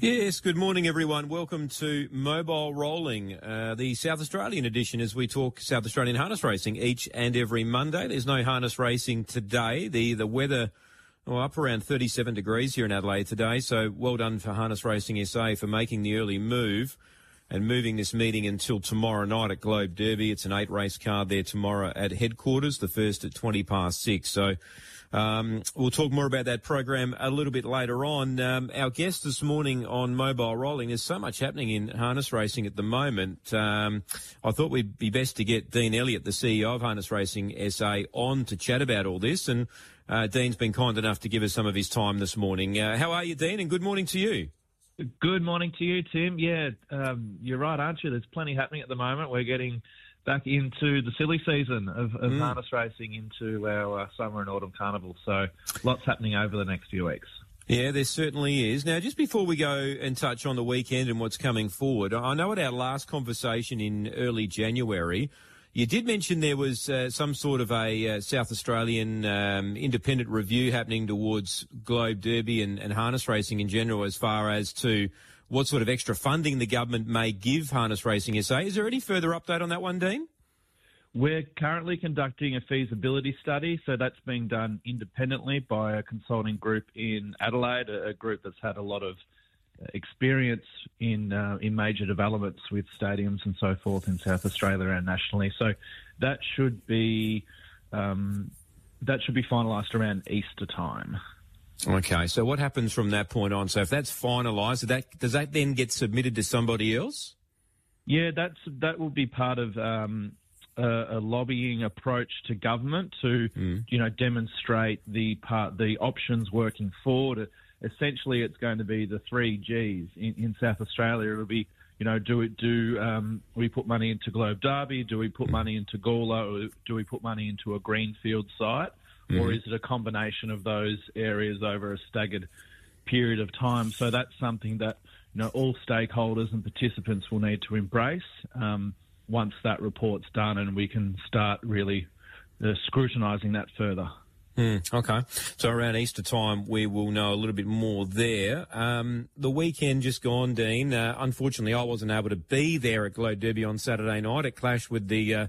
Yes, good morning, everyone. Welcome to Mobile Rolling, uh, the South Australian edition as we talk South Australian harness racing each and every Monday. There's no harness racing today. The, the weather, well, up around 37 degrees here in Adelaide today. So well done for Harness Racing SA for making the early move and moving this meeting until tomorrow night at Globe Derby. It's an eight race card there tomorrow at headquarters, the first at 20 past six. So, um, we'll talk more about that program a little bit later on. Um, our guest this morning on Mobile Rolling, there's so much happening in harness racing at the moment. Um, I thought we'd be best to get Dean Elliot, the CEO of Harness Racing SA, on to chat about all this. And uh, Dean's been kind enough to give us some of his time this morning. Uh, how are you, Dean? And good morning to you. Good morning to you, Tim. Yeah, um, you're right, aren't you? There's plenty happening at the moment. We're getting back into the silly season of, of mm. harness racing into our uh, summer and autumn carnival. So lots happening over the next few weeks. Yeah, there certainly is. Now, just before we go and touch on the weekend and what's coming forward, I know at our last conversation in early January, you did mention there was uh, some sort of a uh, South Australian um, independent review happening towards Globe Derby and, and harness racing in general as far as to what sort of extra funding the government may give Harness Racing SA. Is there any further update on that one, Dean? We're currently conducting a feasibility study, so that's being done independently by a consulting group in Adelaide, a group that's had a lot of experience in uh, in major developments with stadiums and so forth in South Australia and nationally. So that should be um, that should be finalised around Easter time. Okay, so what happens from that point on? So if that's finalised, that does that then get submitted to somebody else? Yeah, that's that will be part of um, a, a, lobbying approach to government to mm. you know demonstrate the part the options working forward. Essentially, it's going to be the three Gs in, in South Australia. It'll be you know, do it do um, we put money into Globe Derby? Do we put mm. money into Gawler? Or do we put money into a greenfield site? mm-hmm. or is it a combination of those areas over a staggered period of time? So that's something that you know all stakeholders and participants will need to embrace um, once that report's done, and we can start really uh, scrutinising that further. Mm, okay. So around Easter time, we will know a little bit more there. Um, the weekend just gone, Dean. Uh, unfortunately, I wasn't able to be there at Globe Derby on Saturday night. It clashed with the uh,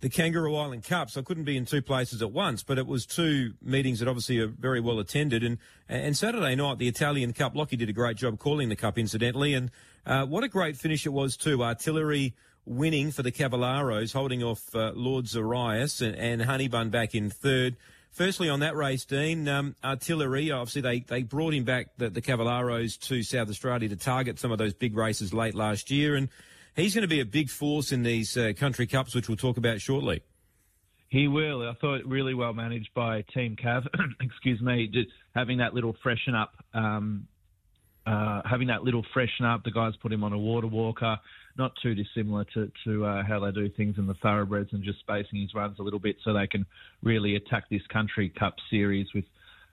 the Kangaroo Island Cup, so I couldn't be in two places at once. But it was two meetings that obviously are very well attended. And and Saturday night, the Italian Cup, Lockie did a great job calling the Cup, incidentally. And uh, what a great finish it was too. Artillery winning for the Cavallaros, holding off uh, Lord Zarias and, and Honeybun back in third. Firstly, on that race, Dean, um, Artillery, obviously they, they brought him back, the, the Cavallaros, to South Australia to target some of those big races late last year. And he's going to be a big force in these uh, country cups, which we'll talk about shortly. He will. I thought really well managed by Team Cav. excuse me, just having that little freshen up, um, uh, having that little freshen up. The guys put him on a water walker, not too dissimilar to, to uh, how they do things in the thoroughbreds, and just spacing his runs a little bit so they can really attack this country cup series with,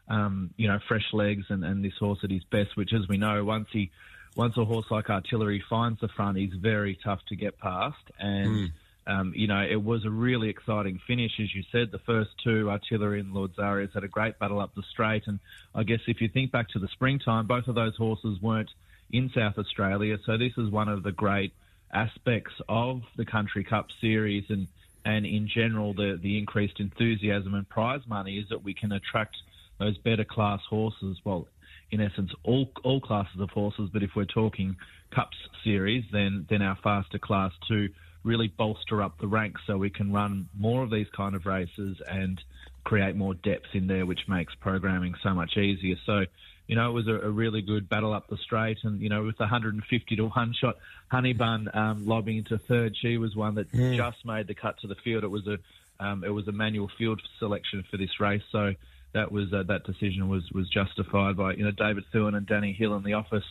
um, you know, fresh legs and, and this horse at his best. Which, as we know, once he once a horse like Artillery finds the front, he's very tough to get past. And, mm. um, you know, it was a really exciting finish. As you said, the first two, Artillery and Lord Zarias, had a great battle up the straight. And I guess if you think back to the springtime, both of those horses weren't in South Australia. So this is one of the great aspects of the Country Cup series and, and in general, the, the increased enthusiasm and prize money is that we can attract those better class horses. Well, in essence all all classes of horses. But if we're talking Cups series, then then our faster class to really bolster up the ranks so we can run more of these kind of races and create more depth in there, which makes programming so much easier. So, you know, it was a, a really good battle up the straight, and you know, with the 150 to one shot, Honeybun um, lobbing into third, she was one that mm. just made the cut to the field. It was a um, it was a manual field selection for this race, so that was uh, that decision was was justified by you know David Thewin and Danny Hill in the office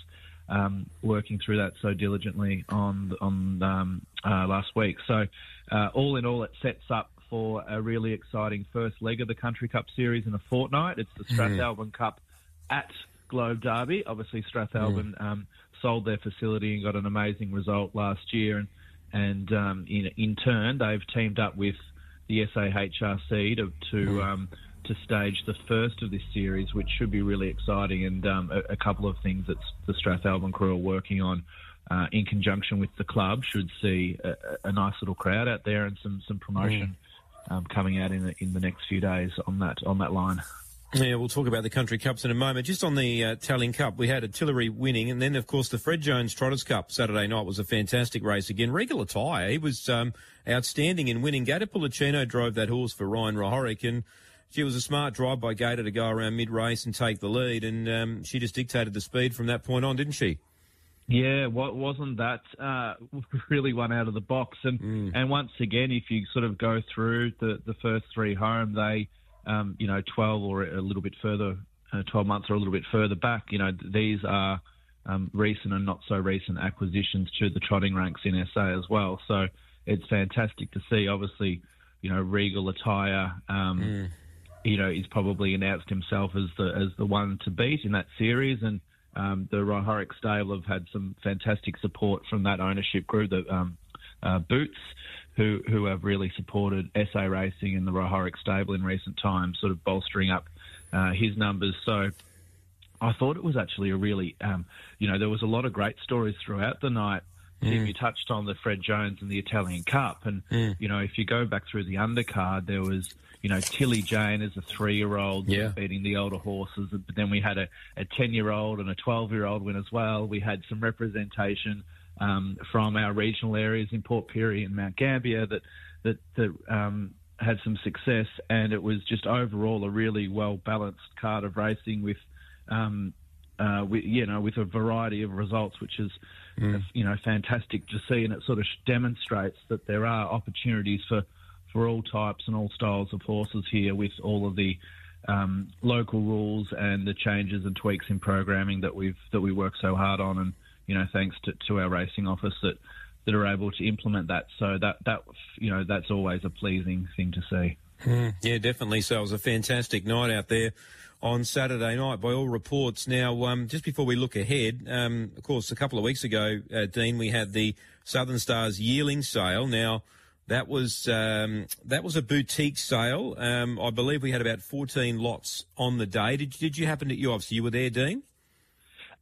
um, working through that so diligently on on um, uh, last week. So uh, all in all, it sets up for a really exciting first leg of the Country Cup Series in a fortnight. It's the Strathalbyn Cup at Globe Derby. Obviously, Strathalbyn um, sold their facility and got an amazing result last year, and and um, in, in turn they've teamed up with the SAHRC to to, um, to stage the first of this series, which should be really exciting. And um, a, a, couple of things that the Strathalbyn crew are working on. Uh, in conjunction with the club, should see a, a, nice little crowd out there and some some promotion mm. coming out in the, in the next few days on that on that line. Yeah, we'll talk about the Country Cups in a moment. Just on the uh, Italian Cup, we had Artillery winning, and then, of course, the Fred Jones Trotters Cup Saturday night was a fantastic race again. Regular Attire, he was um, outstanding in winning. Gator Pulicino drove that horse for Ryan Rohorick, and she was a smart drive by Gator to go around mid-race and take the lead, and um, she just dictated the speed from that point on, didn't she? Yeah, what wasn't that uh, really one out of the box? And mm. and once again, if you sort of go through the, the first three home, they um, you know, 12 or a little bit further, uh, 12 months or a little bit further back. You know, these are um, recent and not so recent acquisitions to the trotting ranks in SA as well. So it's fantastic to see. Obviously, you know, Regal Attire, um, mm. you know, he's probably announced himself as the as the one to beat in that series, and um, the Rohorick stable have had some fantastic support from that ownership group, the um, uh, Boots who who have really supported SA racing and the Rohorick stable in recent times, sort of bolstering up uh, his numbers. So I thought it was actually a really, um, you know, there was a lot of great stories throughout the night. Mm. You touched on the Fred Jones and the Italian Cup, and mm. you know, if you go back through the undercard, there was you know, Tilly Jane as a three-year-old yeah. beating the older horses. But then we had a, a 10-year-old and a 12-year-old win as well. We had some representation um, from our regional areas in Port Pirie and Mount Gambier that that, that um, had some success, and it was just overall a really well balanced card of racing with, um, uh, with, you know, with a variety of results, which is, mm. you know, fantastic to see, and it sort of demonstrates that there are opportunities for for all types and all styles of horses here with all of the um, local rules and the changes and tweaks in programming that we've that we work so hard on. And you know, thanks to, to our racing office that that are able to implement that. So that that you know that's always a pleasing thing to see. Mm, yeah, definitely. So it was a fantastic night out there on Saturday night, by all reports. Now, um, just before we look ahead, um, of course, a couple of weeks ago, uh, Dean, we had the Southern Stars yearling sale. Now. That was um, that was a boutique sale. Um, I believe we had about fourteen lots on the day. Did, did you happen to you obviously you were there, Dean?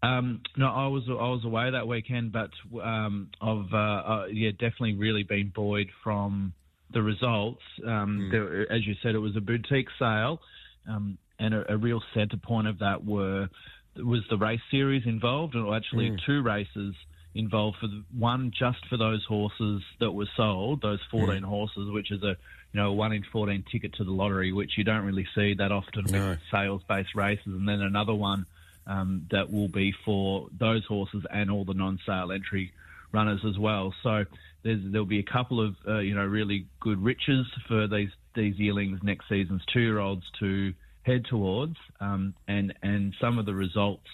Um, no, I was I was away that weekend, but um, I've uh, uh, yeah definitely really been buoyed from the results. Um, mm. there, as you said, it was a boutique sale, um, and a, a, real centre point of that were was the race series involved, or actually mm. two races involved for the, one just for those horses that were sold, those 14 mm. horses, which is a you know a one in 14 ticket to the lottery, which you don't really see that often no. with sales based races, and then another one um, that will be for those horses and all the non-sale entry runners as well. So there'll be a couple of uh, you know really good riches for these these yearlings next season's two-year-olds to head towards, um, and and some of the results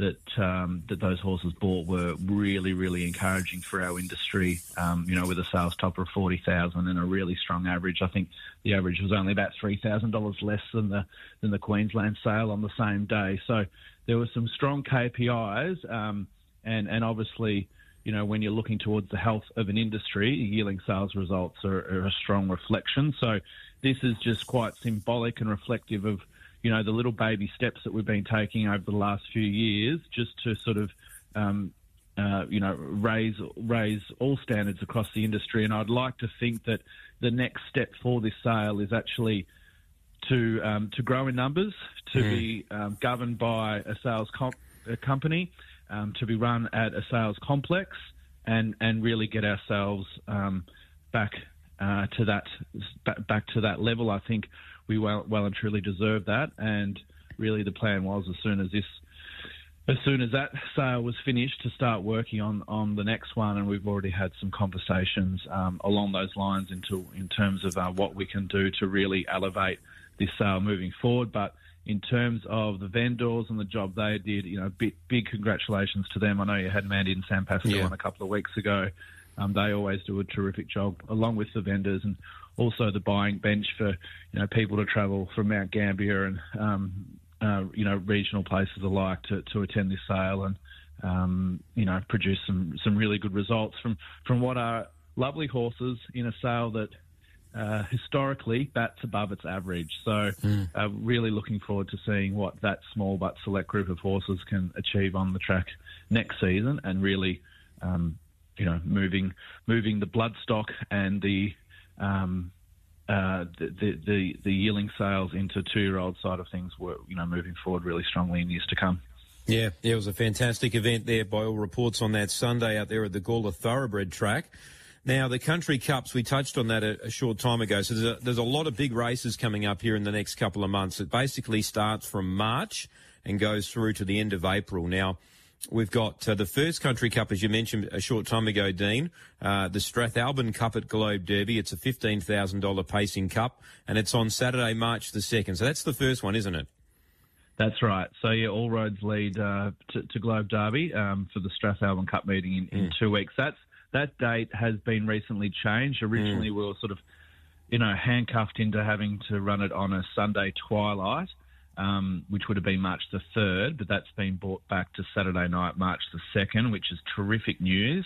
that um, that those horses bought were really really encouraging for our industry. Um, you know, with a sales topper of forty thousand and a really strong average. I think the average was only about three thousand dollars less than the than the Queensland sale on the same day. So there were some strong KPIs, um, and and obviously, you know, when you're looking towards the health of an industry, yearling sales results are, are a strong reflection. So this is just quite symbolic and reflective of you know the little baby steps that we've been taking over the last few years, just to sort of um, uh, you know, raise raise all standards across the industry. And I'd like to think that the next step for this sale is actually to um, to grow in numbers, to mm. be um, governed by a sales comp- a company, um, to be run at a sales complex, and and really get ourselves um, back uh, to that back to that level. I think we well, well and truly deserve that, and really the plan was as soon as this. As soon as that sale was finished, to start working on, on the next one, and we've already had some conversations um, along those lines into in terms of uh, what we can do to really elevate this sale moving forward. But in terms of the vendors and the job they did, you know, big, big congratulations to them. I know you had Mandy and Sam Pascal yeah. on a couple of weeks ago. Um, they always do a terrific job along with the vendors and also the buying bench for you know people to travel from Mount Gambier and um, uh, you know regional places alike to, to attend this sale and um, you know produce some some really good results from from what are lovely horses in a sale that uh, historically that's above its average. So, mm. uh, really looking forward to seeing what that small but select group of horses can achieve on the track next season, and really, um, you know, moving moving the bloodstock and the um, uh, the, the, the the yearling sales into two year old side of things were you know moving forward really strongly in years to come. Yeah, it was a fantastic event there by all reports on that Sunday out there at the Gawler Thoroughbred track. Now, the Country Cups, we touched on that a, a short time ago. So there's a, there's a lot of big races coming up here in the next couple of months. It basically starts from March and goes through to the end of April. Now, We've got uh, the first Country Cup, as you mentioned a short time ago, Dean, uh, the Strathalbyn Cup at Globe Derby. It's a $15,000 pacing cup, and it's on Saturday, March the 2nd. So that's the first one, isn't it? That's right. So, yeah, all roads lead uh, to, to, Globe Derby um, for the Strathalbyn Cup meeting in, in mm. two weeks. That's that date has been recently changed. Originally, mm. we were sort of, you know, handcuffed into having to run it on a Sunday twilight, um, which would have been March the 3rd, but that's been brought back to Saturday night, March the 2nd, which is terrific news.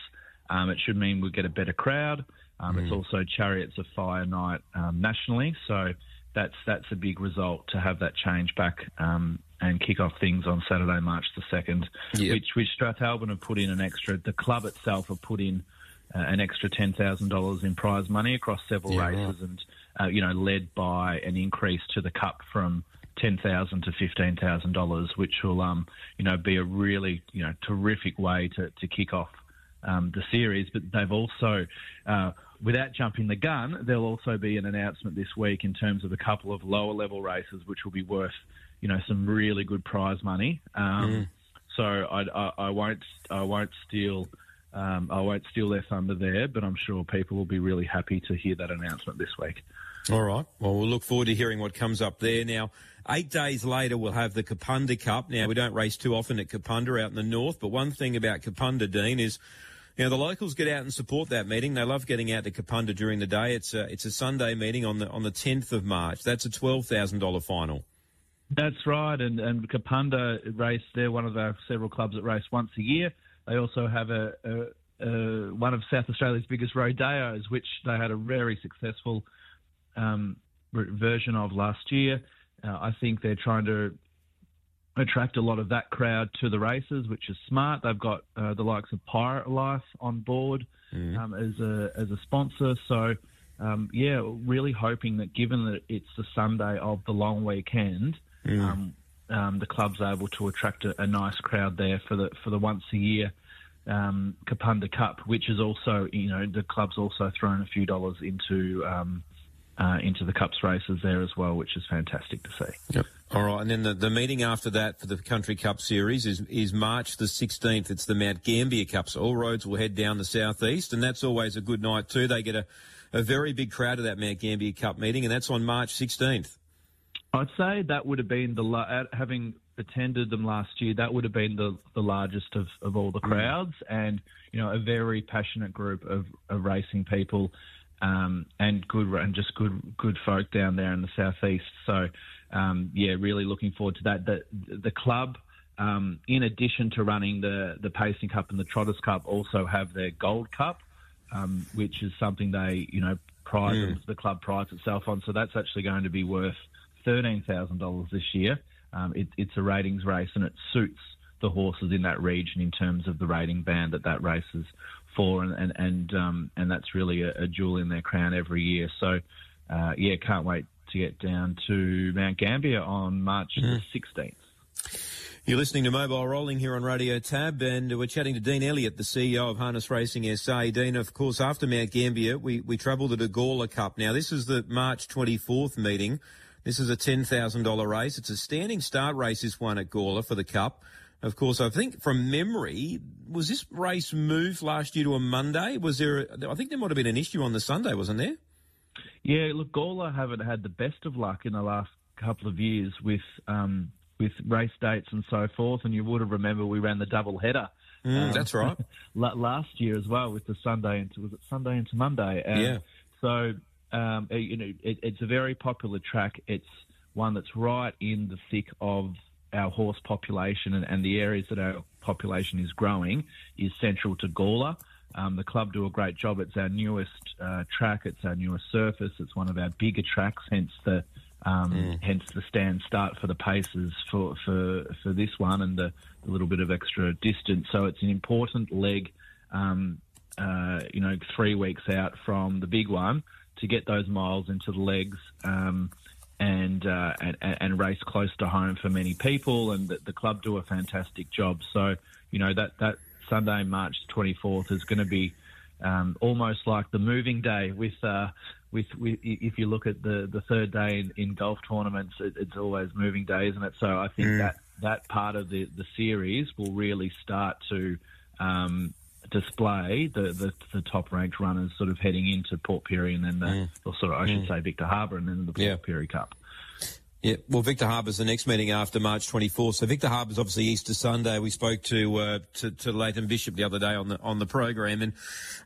Um, it should mean we get a better crowd. Um, mm. It's also Chariots of Fire night um, nationally, so that's that's a big result to have that change back um, and kick off things on Saturday, March the second, yep. which which Strathalbyn have put in an extra. The club itself have put in uh, an extra ten thousand dollars in prize money across several yeah, races, right. and uh, you know led by an increase to the cup from ten thousand to fifteen thousand dollars, which will um you know be a really you know terrific way to to kick off um, the series. But they've also uh, without jumping the gun, there'll also be an announcement this week in terms of a couple of lower level races, which will be worth, you know, some really good prize money. Um, mm. So I, I, I, won't I won't steal um, I won't steal their thunder there, but I'm sure people will be really happy to hear that announcement this week. All right. Well, we'll look forward to hearing what comes up there. Now, eight days later, we'll have the Kapunda Cup. Now, we don't race too often at Kapunda out in the north, but one thing about Kapunda, Dean, is you know, the locals get out and support that meeting. They love getting out to Kapunda during the day. It's a, it's a Sunday meeting on the on the 10th of March. That's a $12,000 final. That's right, and and Kapunda race. They're one of our several clubs that race once a year. They also have a, a, one of South Australia's biggest rodeos, which they had a very successful um, version of last year. Uh, I think they're trying to attract a lot of that crowd to the races, which is smart. They've got uh, the likes of Pirate Life on board mm. um, as a as a sponsor. So um, yeah, really hoping that given that it's the Sunday of the long weekend, mm. Um, the club's able to attract a, a, nice crowd there for the for the once a year. Um, Kapunda Cup, which is also, you know, the club's also thrown a few dollars into um, uh, into the Cups races there as well, which is fantastic to see. Yep. All right, and then the, the meeting after that for the Country Cup Series is, is March the 16th. It's the Mount Gambier Cup. So all roads will head down the southeast, and that's always a good night too. They get a, a very big crowd at that Mount Gambier Cup meeting, and that's on March 16th. I'd say that would have been the having attended them last year. That would have been the, the largest of, of all the mm. crowds, and you know a very passionate group of, of racing people um, and good and just good good folk down there in the southeast. So um, yeah, really looking forward to that. The the club. Um, in addition to running the, the Pacing Cup and the Trotters Cup, also have their Gold Cup, um, which is something they, you know, prize mm. the club prides itself on. So that's actually going to be worth thirteen thousand dollars this year. Um, it, it's a ratings race, and it suits the horses in that region in terms of the rating band that that race is for, and and and, um, and that's really a, a, jewel in their crown every year. So, uh, yeah, can't wait to get down to Mount Gambier on March mm. the 16th. You're listening to Mobile Rolling here on Radio TAB, and we're chatting to Dean Elliot, the CEO of Harness Racing SA. Dean, of course, after Mount Gambier, we, we travelled to the Gawler Cup. Now, this is the March 24th meeting. This is a $10,000 race. It's a standing start race, this one at Gawler for the Cup. Of course, I think from memory, was this race moved last year to a Monday? Was there? A, I think there might have been an issue on the Sunday, wasn't there? Yeah, look, Gawler haven't had the best of luck in the last couple of years with um, with race dates and so forth. And you would have remembered we ran the double header. Mm, um, that's right. last year as well with the Sunday into was it Sunday into Monday? yeah. So um, you know, it, it's a very popular track. It's one that's right in the thick of our horse population and, and the areas that our population is growing is central to Gawler. Um, the club do a great job. It's our newest uh, track. It's our newest surface. It's one of our bigger tracks. Hence the um, mm. hence the stand start for the paces for for for this one and the, the little bit of extra distance. So it's an important leg. Um, uh, you know, three weeks out from the big one to get those miles into the legs. Um, and, uh, and, and race close to home for many people, and the, the club do a fantastic job. So you know that that Sunday, March 24th, is going to be um, almost like the moving day. With, uh, with, with if you look at the, the third day in, in golf tournaments, it, it's always moving day, isn't it? So I think mm. that that part of the the series will really start to um, display the, the, the top ranked runners sort of heading into Port Pirie and then the, mm. or sort of I should mm. say Victor Harbor and then the Port yeah. Pirie Cup. Yeah, well, Victor Harbor's the next meeting after March 24th. So Victor Harbor's obviously Easter Sunday. We spoke to uh, to, to Leighton Bishop the other day on the on the program, and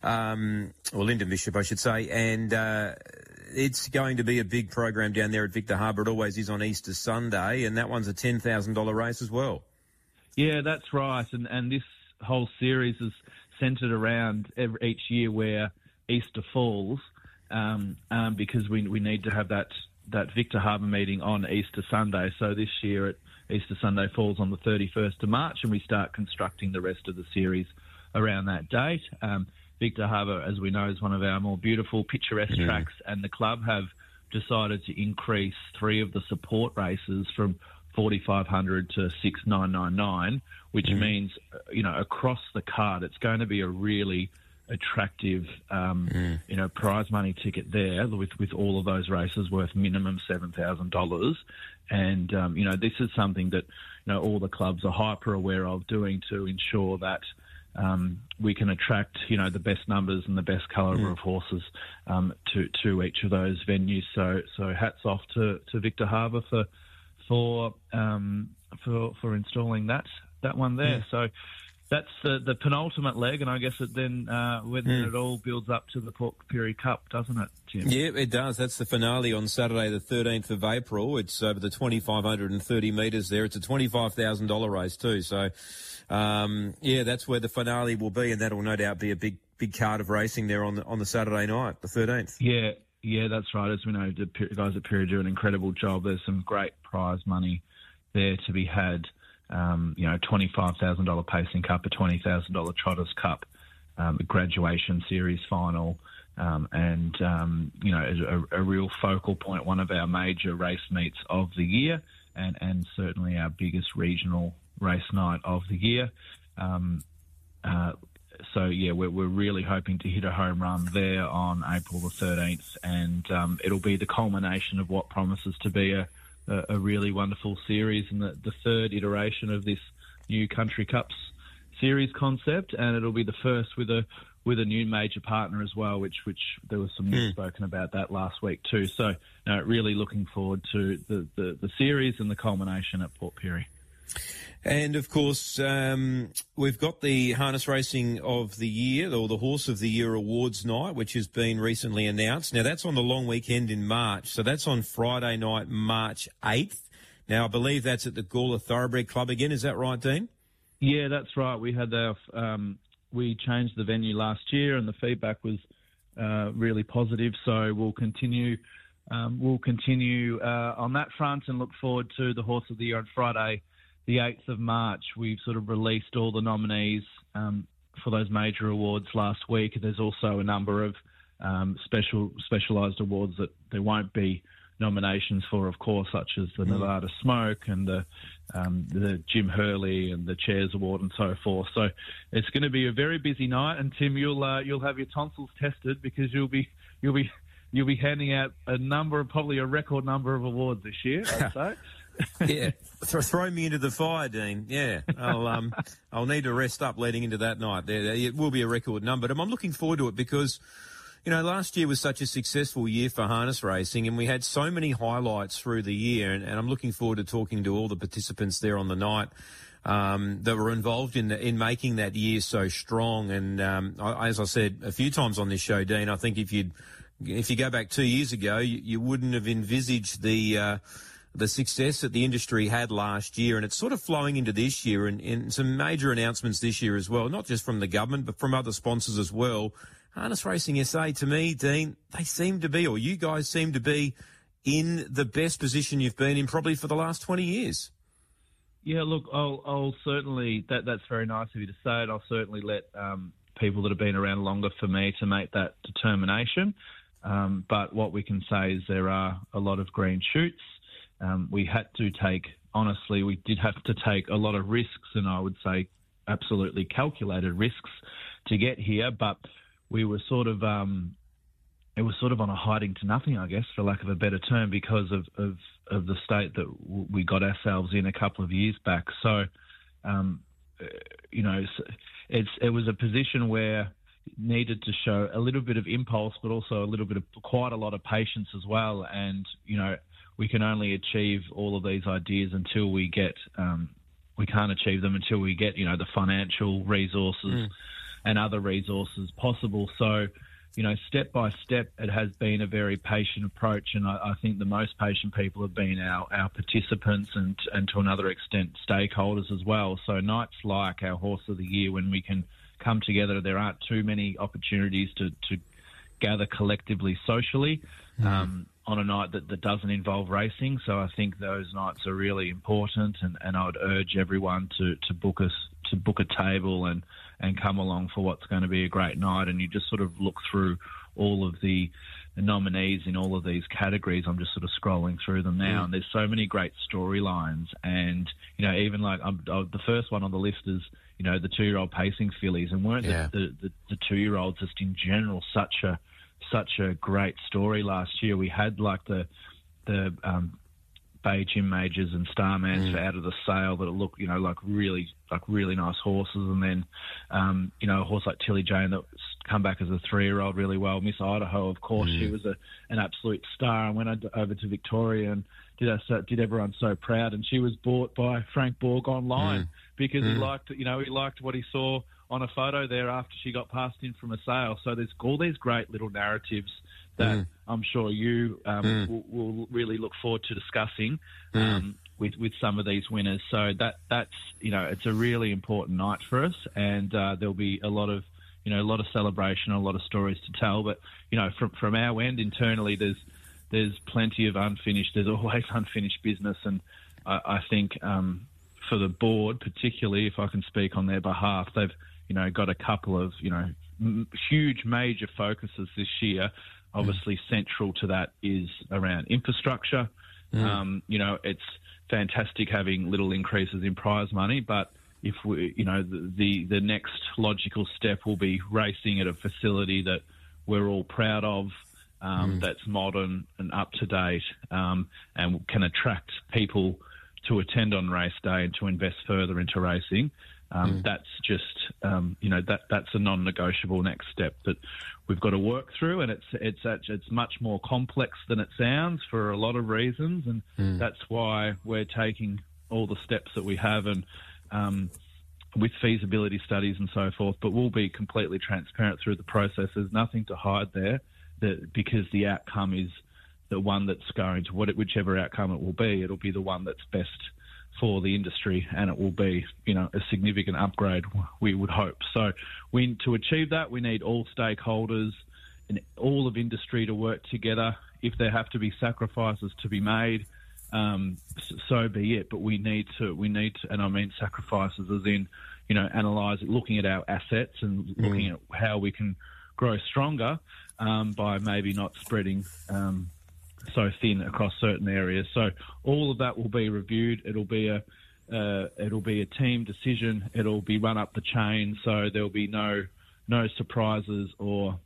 um, or Lyndon Bishop, I should say, and uh, it's going to be a big program down there at Victor Harbor. It always is on Easter Sunday, and that one's a ten thousand dollar race as well. Yeah, that's right, and and this whole series is centred around every, each year where Easter falls, um, um, because we we need to have that that Victor Harbor meeting on Easter Sunday. So this year, it, Easter Sunday falls on the 31st of March, and we start constructing the rest of the series around that date. Um, Victor Harbor, as we know, is one of our more beautiful, picturesque mm. tracks, and the club have decided to increase three of the support races from 4,500 to 6,999, which mm. means, you know, across the card, it's going to be a really attractive, um, mm. you know, prize money ticket there with, with all of those races worth minimum $7,000. And, um, you know, this is something that, you know, all the clubs are hyper aware of doing to ensure that um, we can attract, you know, the best numbers and the best calibre mm. of horses um, to, to each of those venues. So, so hats off to, to Victor Harbor for, for, um, for, for installing that, that one there. Mm. So, that's the, the penultimate leg, and I guess it then uh, when mm. it all builds up to the Port Pirie Cup, doesn't it, Jim? Yeah, it does. That's the finale on Saturday, the 13th of April. It's over the 2,530 metres there. It's a $25,000 race too. So, um, yeah, that's where the finale will be, and that will no doubt be a big big card of racing there on the on the Saturday night, the 13th. Yeah, yeah, that's right. As we know, the guys at Pirie do an incredible job. There's some great prize money there to be had um, you know, $25,000 Pacing Cup, a $20,000 Trotters Cup, um, a graduation series final, um, and, um, you know, a, a, real focal point, one of our major race meets of the year, and, and certainly our biggest regional race night of the year. Um, uh, so yeah, we're, we're really hoping to hit a home run there on April the 13th, and um, it'll be the culmination of what promises to be a, a, a really wonderful series and the, the third iteration of this new Country Cups series concept, and it'll be the first with a with a new major partner as well, which which there was some news mm. spoken about that last week too. So, no, really looking forward to the, the, the series and the culmination at Port Pirie. And of course, um, we've got the harness racing of the year or the horse of the year awards night, which has been recently announced. Now that's on the long weekend in March. So that's on Friday night, March 8th. Now I believe that's at the Gawler Thoroughbred Club again. Is that right, Dean? Yeah, that's right. We had our, um, we changed the venue last year and the feedback was uh, really positive. So we'll continue, um, we'll continue uh, on that front and look forward to the horse of the year on Friday the 8th of March, we've sort of released all the nominees um, for those major awards last week. There's also a number of um, special specialised awards that there won't be nominations for, of course, such as the mm. Nevada Smoke and the um, the Jim Hurley and the Chairs Award and so forth. So it's going to be a very busy night. And Tim, you'll uh, you'll have your tonsils tested because you'll be you'll be you'll be handing out a number, probably a record number of awards this year. I'd say yeah, Th- throw me into the fire, Dean. Yeah, I'll um, I'll need to rest up leading into that night. It will be a record number, but I'm looking forward to it because, you know, last year was such a successful year for harness racing, and we had so many highlights through the year, and, and I'm looking forward to talking to all the participants there on the night. Um, that were involved in in making that year so strong. And um, I, as I said a few times on this show, Dean, I think if you'd if you go back two years ago, you, you wouldn't have envisaged the uh, the success that the industry had last year, and it's sort of flowing into this year, and, and some major announcements this year as well, not just from the government but from other sponsors as well. Harness Racing SA, to me, Dean, they seem to be, or you guys seem to be, in the best position you've been in probably for the last twenty years. Yeah, look, I'll, I'll certainly that that's very nice of you to say it. I'll certainly let um, people that have been around longer for me to make that determination. Um, but what we can say is there are a lot of green shoots. Um, we had to take, honestly, we did have to take a lot of risks, and I would say absolutely calculated risks to get here. But we were sort of, um, it was sort of on a hiding to nothing, I guess, for lack of a better term, because of, of, of the state that we got ourselves in a couple of years back. So, um, you know, it's it was a position where needed to show a little bit of impulse, but also a little bit of quite a lot of patience as well. And you know, we can only achieve all of these ideas until we get. Um, we can't achieve them until we get you know the financial resources mm. and other resources possible. So. You know, step by step, it has been a very patient approach, and I, I think the most patient people have been our, our participants and, and to another extent stakeholders as well. So nights like our Horse of the Year, when we can come together. There aren't too many opportunities to, to gather collectively socially mm. um, on a night that, that doesn't involve racing. So I think those nights are really important, and, and I would urge everyone to, to book us to book a table and, and come along for what's going to be a great night. And you just sort of look through all of the, nominees in all of these categories. I'm just sort of scrolling through them now, mm. and there's so many great storylines. And you know, even like I'm, I'm, the first one on the list is you know, the two-year-old pacing fillies, and weren't yeah. the, the, the two-year-olds just in general such a such a great story last year? We had like the the um, Bay Gym Majors and Starmans mm. out of the sale that look, you know, like really like really nice horses, and then um, you know a horse like Tilly Jane that's come back as a three-year-old really well. Miss Idaho, of course, mm. she was a, an absolute star, and went over to Victoria and did us did everyone so proud, and she was bought by Frank Borg online. Mm because mm. he liked, you know, he liked what he saw on a photo there after she got passed in from a sale. So there's all these great little narratives that mm. I'm sure you um, mm. will, will, really look forward to discussing mm. um, with with some of these winners. So that that's you know it's a really important night for us, and uh, there'll be a lot of you know a lot of celebration, a lot of stories to tell. But you know from from our end internally, there's there's plenty of unfinished. There's always unfinished business, and I, I think um, for the board, particularly if I can speak on their behalf, they've you know got a couple of you know m- huge major focuses this year. Obviously, mm. central to that is around infrastructure. Mm. Um, you know, it's fantastic having little increases in prize money, but if we, you know, the, the, the next logical step will be racing at a facility that we're all proud of, um, mm. that's modern and up to date, um, and can attract people to attend on race day and to invest further into racing. Um, mm. That's just um, you know that that's a non-negotiable next step that we've got to work through, and it's it's it's much more complex than it sounds for a lot of reasons, and mm. that's why we're taking all the steps that we have and. Um, with feasibility studies and so forth, but we'll be completely transparent through the process. There's nothing to hide there, that because the outcome is the one that's going to what whichever outcome it will be, it'll be the one that's best for the industry, and it will be you know a significant upgrade. We would hope. So, we to achieve that, we need all stakeholders and all of industry to work together. If there have to be sacrifices to be made, um, so be it. But we need to, we need to, and I mean sacrifices as in, you know, analyze, looking at our assets and mm. looking at how we can grow stronger um, by maybe not spreading um, so thin across certain areas. So all of that will be reviewed. It'll be a uh, it'll be a team decision. It'll be run up the chain, so there'll be no no surprises or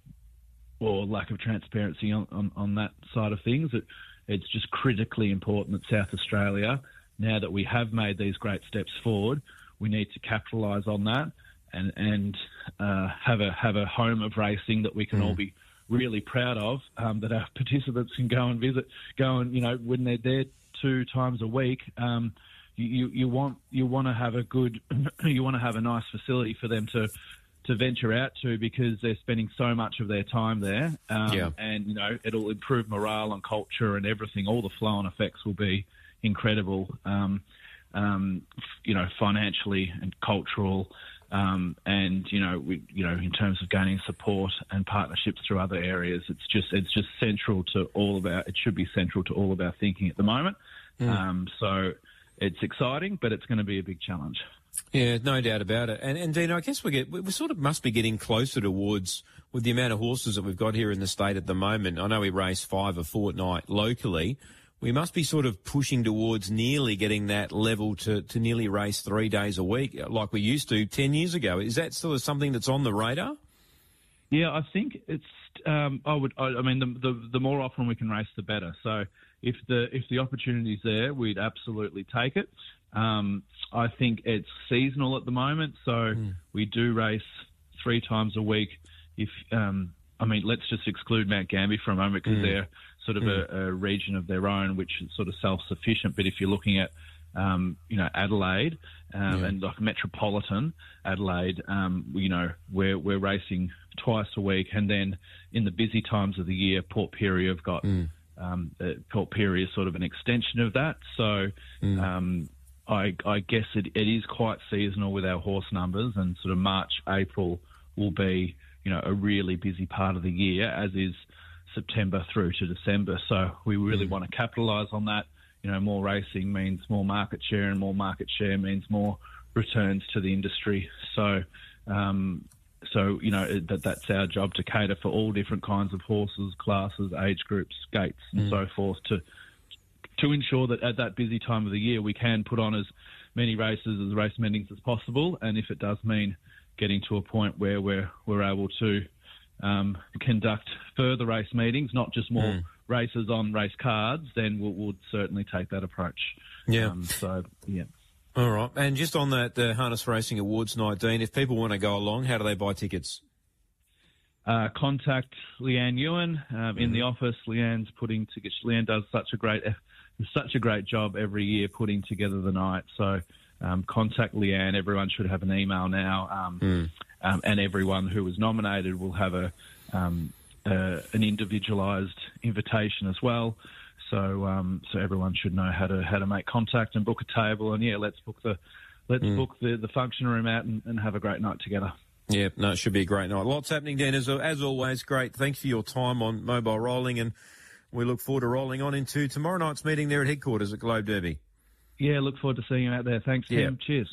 or lack of transparency on, on, on that side of things. It, it's just critically important that South Australia, now that we have made these great steps forward, we need to capitalise on that and and uh, have a have a home of racing that we can mm. all be really proud of um, that our participants can go and visit, go and you know when they're there two times a week. Um, you, you want you want to have a good you want to have a nice facility for them to to venture out to because they're spending so much of their time there. Um, Yeah. And, you know, it'll improve morale and culture and everything. All the flow on effects will be incredible, um, um, you know, financially and cultural. Um, and you know, we, you know, in terms of gaining support and partnerships through other areas, it's just it's just central to all of our. It should be central to all of our thinking at the moment. Um, so it's exciting, but it's going to be a big challenge. Yeah, no doubt about it. And, and Dean, I guess we get we we sort of must be getting closer towards with the amount of horses that we've got here in the state at the moment. I know we race five a fortnight locally. We must be sort of pushing towards nearly getting that level to, to nearly race three days a week like we used to 10 years ago. Is that sort of something that's on the radar? Yeah, I think it's. Um, I would. I, I mean, the, the the more often we can race, the better. So if the if the opportunity's there, we'd absolutely take it. Um, I think it's seasonal at the moment, so we do race three times a week. If um, I mean, let's just exclude Mount Gambier for a moment because they're sort of a, a region of their own, which is sort of self-sufficient. But if you're looking at um, you know, Adelaide um, and like metropolitan Adelaide, um, you know, we're, we're racing twice a week. And then in the busy times of the year, Port Pirie have got, um, uh, Port Pirie is sort of an extension of that. So, um, I, I guess it, it is quite seasonal with our horse numbers and sort of March, April will be, you know, a really busy part of the year, as is September through to December. So we really want to capitalise on that. You know, more racing means more market share, and more market share means more returns to the industry. So, um, so you know that that's our job to cater for all different kinds of horses, classes, age groups, gates, and so forth to to ensure that at that busy time of the year we can put on as many races as race meetings as possible. And if it does mean getting to a point where we're we're able to um, conduct further race meetings, not just more races on race cards, then we'll, we'll certainly take that approach. Yeah. Um, so yeah. All right. And just on that uh, Harness Racing Awards night, Dean, if people want to go along, how do they buy tickets? uh, contact Leanne Ewan um, in the office. Leanne's putting together. Leanne does such a great, such a great job every year putting together the night. So um, contact Leanne. Everyone should have an email now, um, um, and everyone who was nominated will have a um, uh, an individualised invitation as well. So um, so everyone should know how to how to make contact and book a table. And yeah, let's book the let's book the, the function room out and, and have a great night together. Yeah, no, it should be a great night. Lots happening, Dan. As, as always, great. Thanks for your time on mobile rolling, and we look forward to rolling on into tomorrow night's meeting there at headquarters at Globe Derby. Yeah, look forward to seeing you out there. Thanks, Yeah. Tim. Cheers.